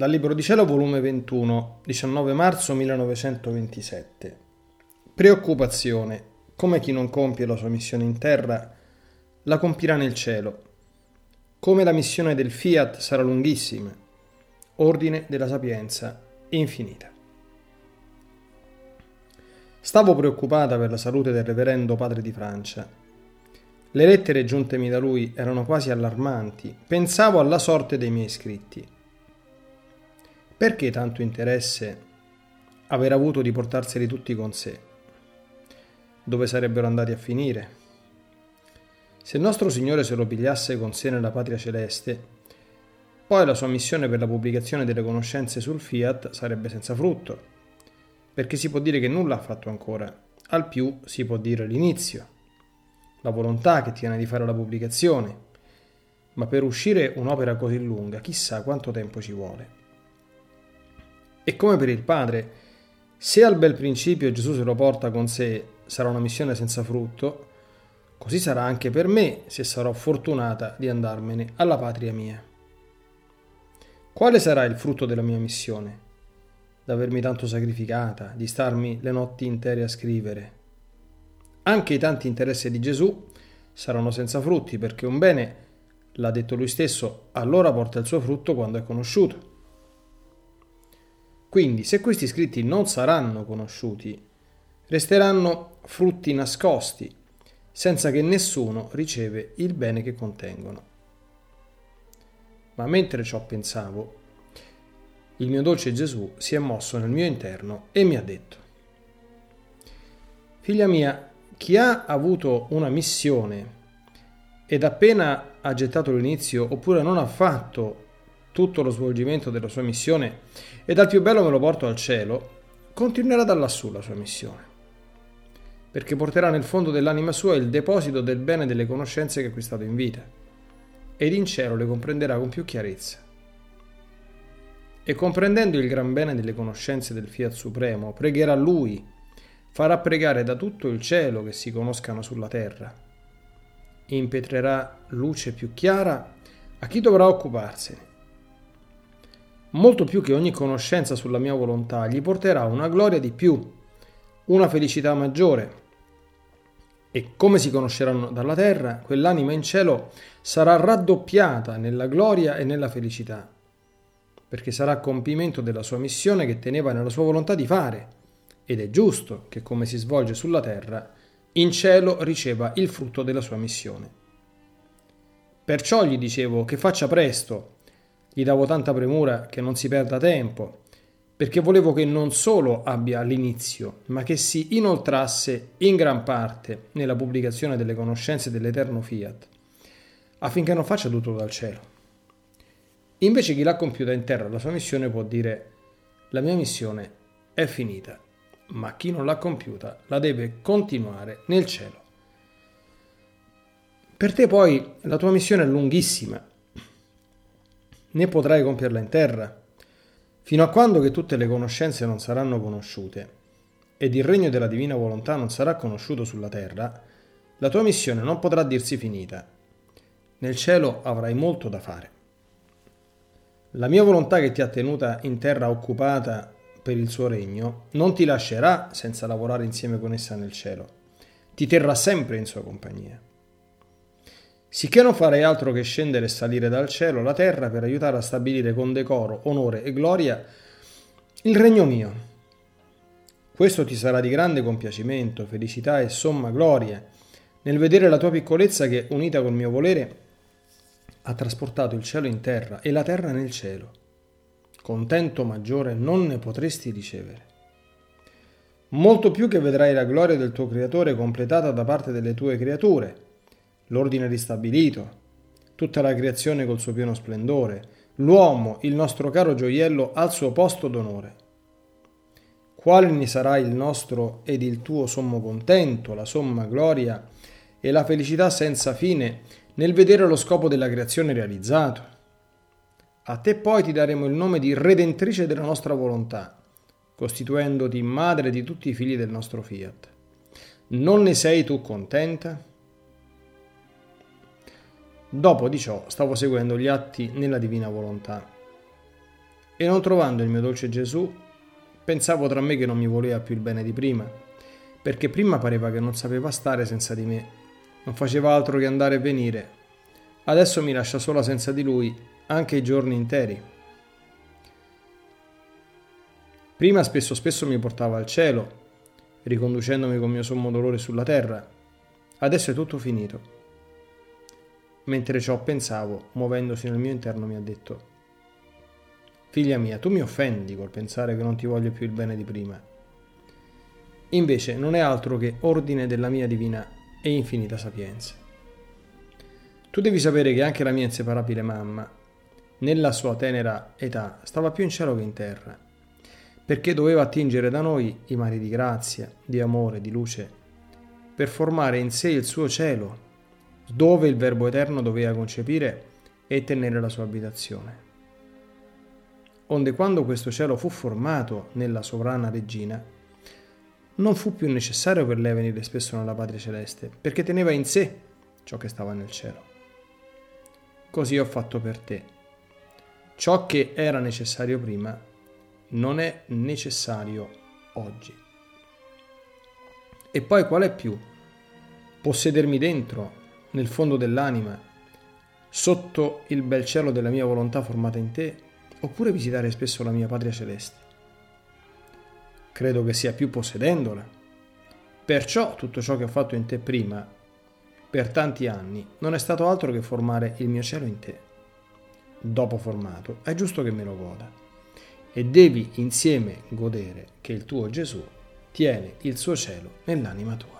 Dal Libro di Cielo, volume 21, 19 marzo 1927. Preoccupazione. Come chi non compie la sua missione in terra, la compirà nel cielo. Come la missione del Fiat sarà lunghissima. Ordine della sapienza infinita. Stavo preoccupata per la salute del reverendo padre di Francia. Le lettere giuntemi da lui erano quasi allarmanti. Pensavo alla sorte dei miei scritti. Perché tanto interesse aver avuto di portarseli tutti con sé? Dove sarebbero andati a finire? Se il nostro Signore se lo pigliasse con sé nella patria celeste, poi la sua missione per la pubblicazione delle conoscenze sul Fiat sarebbe senza frutto, perché si può dire che nulla ha fatto ancora, al più si può dire l'inizio, la volontà che tiene di fare la pubblicazione, ma per uscire un'opera così lunga chissà quanto tempo ci vuole. E come per il Padre, se al bel principio Gesù se lo porta con sé sarà una missione senza frutto, così sarà anche per me se sarò fortunata di andarmene alla patria mia. Quale sarà il frutto della mia missione? D'avermi tanto sacrificata, di starmi le notti intere a scrivere. Anche i tanti interessi di Gesù saranno senza frutti perché un bene, l'ha detto lui stesso, allora porta il suo frutto quando è conosciuto. Quindi, se questi scritti non saranno conosciuti, resteranno frutti nascosti, senza che nessuno riceve il bene che contengono. Ma mentre ciò pensavo, il mio dolce Gesù si è mosso nel mio interno e mi ha detto, Figlia mia, chi ha avuto una missione ed appena ha gettato l'inizio oppure non ha fatto tutto lo svolgimento della sua missione e dal più bello me lo porto al cielo, continuerà da lassù la sua missione, perché porterà nel fondo dell'anima sua il deposito del bene delle conoscenze che ha acquistato in vita, ed in cielo le comprenderà con più chiarezza. E comprendendo il gran bene delle conoscenze del Fiat Supremo, pregherà Lui, farà pregare da tutto il cielo che si conoscano sulla terra, impetrerà luce più chiara a chi dovrà occuparsene molto più che ogni conoscenza sulla mia volontà, gli porterà una gloria di più, una felicità maggiore. E come si conosceranno dalla terra, quell'anima in cielo sarà raddoppiata nella gloria e nella felicità, perché sarà compimento della sua missione che teneva nella sua volontà di fare. Ed è giusto che come si svolge sulla terra, in cielo riceva il frutto della sua missione. Perciò gli dicevo che faccia presto, gli davo tanta premura che non si perda tempo, perché volevo che non solo abbia l'inizio, ma che si inoltrasse in gran parte nella pubblicazione delle conoscenze dell'eterno Fiat, affinché non faccia tutto dal cielo. Invece chi l'ha compiuta in terra la sua missione può dire la mia missione è finita, ma chi non l'ha compiuta la deve continuare nel cielo. Per te poi la tua missione è lunghissima né potrai compierla in terra, fino a quando che tutte le conoscenze non saranno conosciute ed il regno della divina volontà non sarà conosciuto sulla terra, la tua missione non potrà dirsi finita. Nel cielo avrai molto da fare. La mia volontà che ti ha tenuta in terra occupata per il suo regno non ti lascerà senza lavorare insieme con essa nel cielo. Ti terrà sempre in sua compagnia. Sicché non farei altro che scendere e salire dal cielo alla terra per aiutare a stabilire con decoro, onore e gloria il regno mio. Questo ti sarà di grande compiacimento, felicità e somma gloria nel vedere la tua piccolezza che, unita col mio volere, ha trasportato il cielo in terra e la terra nel cielo. Contento maggiore non ne potresti ricevere. Molto più che vedrai la gloria del tuo Creatore completata da parte delle tue creature, l'ordine ristabilito, tutta la creazione col suo pieno splendore, l'uomo, il nostro caro gioiello, al suo posto d'onore. Quale ne sarà il nostro ed il tuo sommo contento, la somma gloria e la felicità senza fine nel vedere lo scopo della creazione realizzato? A te poi ti daremo il nome di redentrice della nostra volontà, costituendoti madre di tutti i figli del nostro fiat. Non ne sei tu contenta? Dopo di ciò stavo seguendo gli atti nella divina volontà. E non trovando il mio dolce Gesù, pensavo tra me che non mi voleva più il bene di prima, perché prima pareva che non sapeva stare senza di me, non faceva altro che andare e venire. Adesso mi lascia sola senza di lui anche i giorni interi. Prima spesso spesso mi portava al cielo, riconducendomi con mio sommo dolore sulla terra. Adesso è tutto finito. Mentre ciò pensavo, muovendosi nel mio interno, mi ha detto, Figlia mia, tu mi offendi col pensare che non ti voglio più il bene di prima. Invece non è altro che ordine della mia divina e infinita sapienza. Tu devi sapere che anche la mia inseparabile mamma, nella sua tenera età, stava più in cielo che in terra, perché doveva attingere da noi i mari di grazia, di amore, di luce, per formare in sé il suo cielo dove il Verbo Eterno doveva concepire e tenere la sua abitazione. Onde quando questo cielo fu formato nella sovrana regina, non fu più necessario per lei venire spesso nella patria celeste, perché teneva in sé ciò che stava nel cielo. Così ho fatto per te. Ciò che era necessario prima non è necessario oggi. E poi qual è più? Possedermi dentro nel fondo dell'anima, sotto il bel cielo della mia volontà formata in te, oppure visitare spesso la mia patria celeste. Credo che sia più possedendola. Perciò tutto ciò che ho fatto in te prima, per tanti anni, non è stato altro che formare il mio cielo in te. Dopo formato, è giusto che me lo goda. E devi insieme godere che il tuo Gesù tiene il suo cielo nell'anima tua.